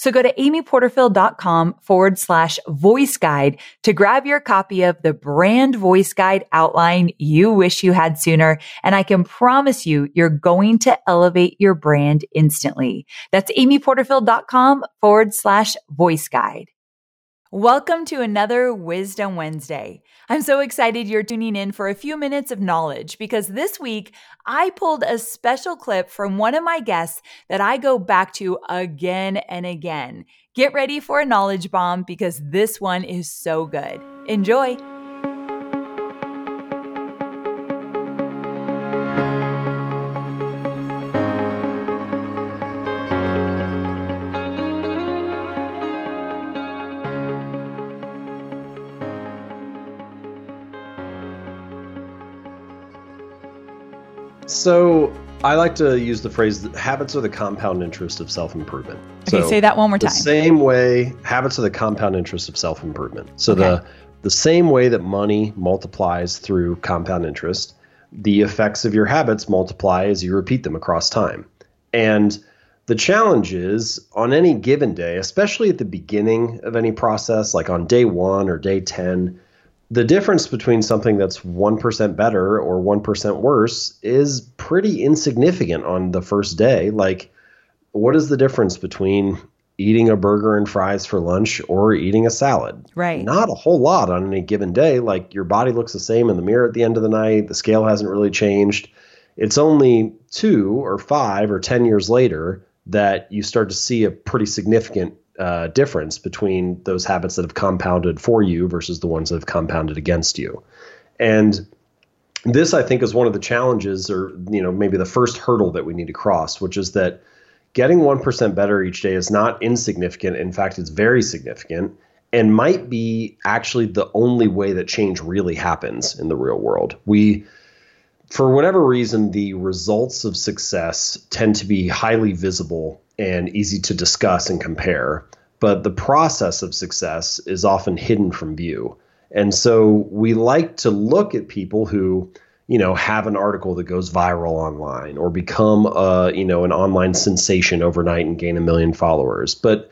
So go to amyporterfield.com forward slash voice guide to grab your copy of the brand voice guide outline you wish you had sooner. And I can promise you, you're going to elevate your brand instantly. That's amyporterfield.com forward slash voice guide. Welcome to another Wisdom Wednesday. I'm so excited you're tuning in for a few minutes of knowledge because this week I pulled a special clip from one of my guests that I go back to again and again. Get ready for a knowledge bomb because this one is so good. Enjoy. So I like to use the phrase habits are the compound interest of self improvement. Okay, so say that one more time. The same way habits are the compound interest of self improvement. So okay. the the same way that money multiplies through compound interest, the effects of your habits multiply as you repeat them across time. And the challenge is on any given day, especially at the beginning of any process, like on day one or day 10, the difference between something that's 1% better or 1% worse is pretty insignificant on the first day. Like, what is the difference between eating a burger and fries for lunch or eating a salad? Right. Not a whole lot on any given day. Like, your body looks the same in the mirror at the end of the night, the scale hasn't really changed. It's only two or five or 10 years later that you start to see a pretty significant uh, difference between those habits that have compounded for you versus the ones that have compounded against you. And this, I think, is one of the challenges, or you know, maybe the first hurdle that we need to cross, which is that getting one percent better each day is not insignificant. In fact, it's very significant, and might be actually the only way that change really happens in the real world. We for whatever reason, the results of success tend to be highly visible and easy to discuss and compare, but the process of success is often hidden from view. And so we like to look at people who, you know, have an article that goes viral online or become a, you know, an online sensation overnight and gain a million followers. But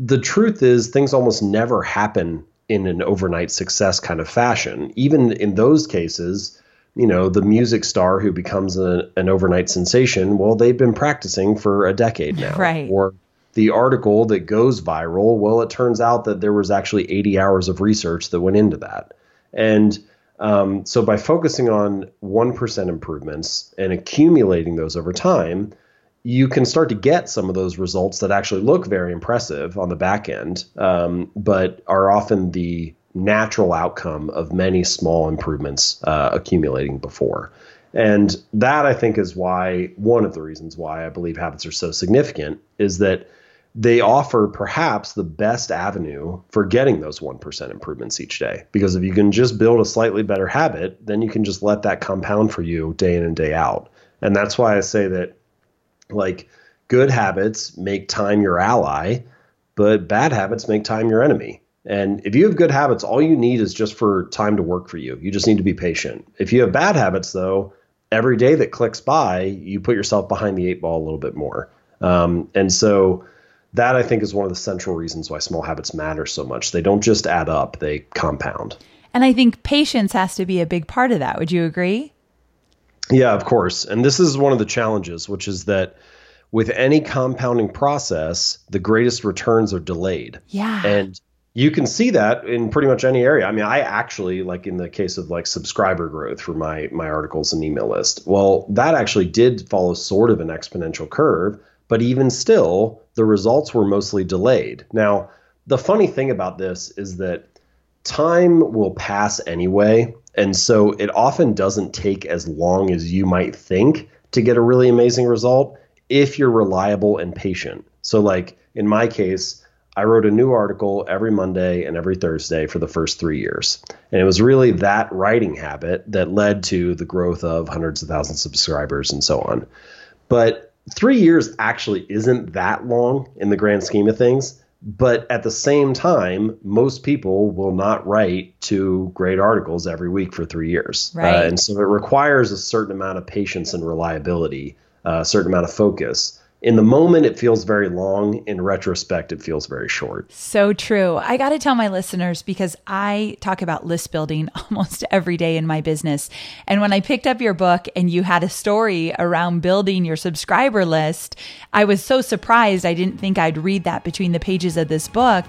the truth is things almost never happen in an overnight success kind of fashion. Even in those cases, you know, the music star who becomes a, an overnight sensation, well, they've been practicing for a decade now. Right. Or the article that goes viral, well, it turns out that there was actually 80 hours of research that went into that. And um, so by focusing on 1% improvements and accumulating those over time, you can start to get some of those results that actually look very impressive on the back end, um, but are often the natural outcome of many small improvements uh, accumulating before. And that I think is why one of the reasons why I believe habits are so significant is that they offer perhaps the best avenue for getting those 1% improvements each day. Because if you can just build a slightly better habit, then you can just let that compound for you day in and day out. And that's why I say that, like, good habits make time your ally, but bad habits make time your enemy. And if you have good habits, all you need is just for time to work for you. You just need to be patient. If you have bad habits, though, every day that clicks by, you put yourself behind the eight ball a little bit more. Um, and so that I think is one of the central reasons why small habits matter so much. They don't just add up, they compound. And I think patience has to be a big part of that. Would you agree? Yeah, of course. And this is one of the challenges, which is that with any compounding process, the greatest returns are delayed. Yeah. And you can see that in pretty much any area. I mean, I actually like in the case of like subscriber growth for my my articles and email list. Well, that actually did follow sort of an exponential curve, but even still, the results were mostly delayed. Now, the funny thing about this is that time will pass anyway, and so it often doesn't take as long as you might think to get a really amazing result if you're reliable and patient. So like in my case, I wrote a new article every Monday and every Thursday for the first three years. And it was really that writing habit that led to the growth of hundreds of thousands of subscribers and so on. But three years actually isn't that long in the grand scheme of things. But at the same time, most people will not write two great articles every week for three years. Right. Uh, and so it requires a certain amount of patience and reliability, uh, a certain amount of focus in the moment it feels very long. In retrospect it feels very short. So true. I got to tell my listeners because i talk about list building almost every day in my business. And when i picked up your book and you had a story around building your subscriber list i was so surprised i didn't think i'd read that between the pages of this book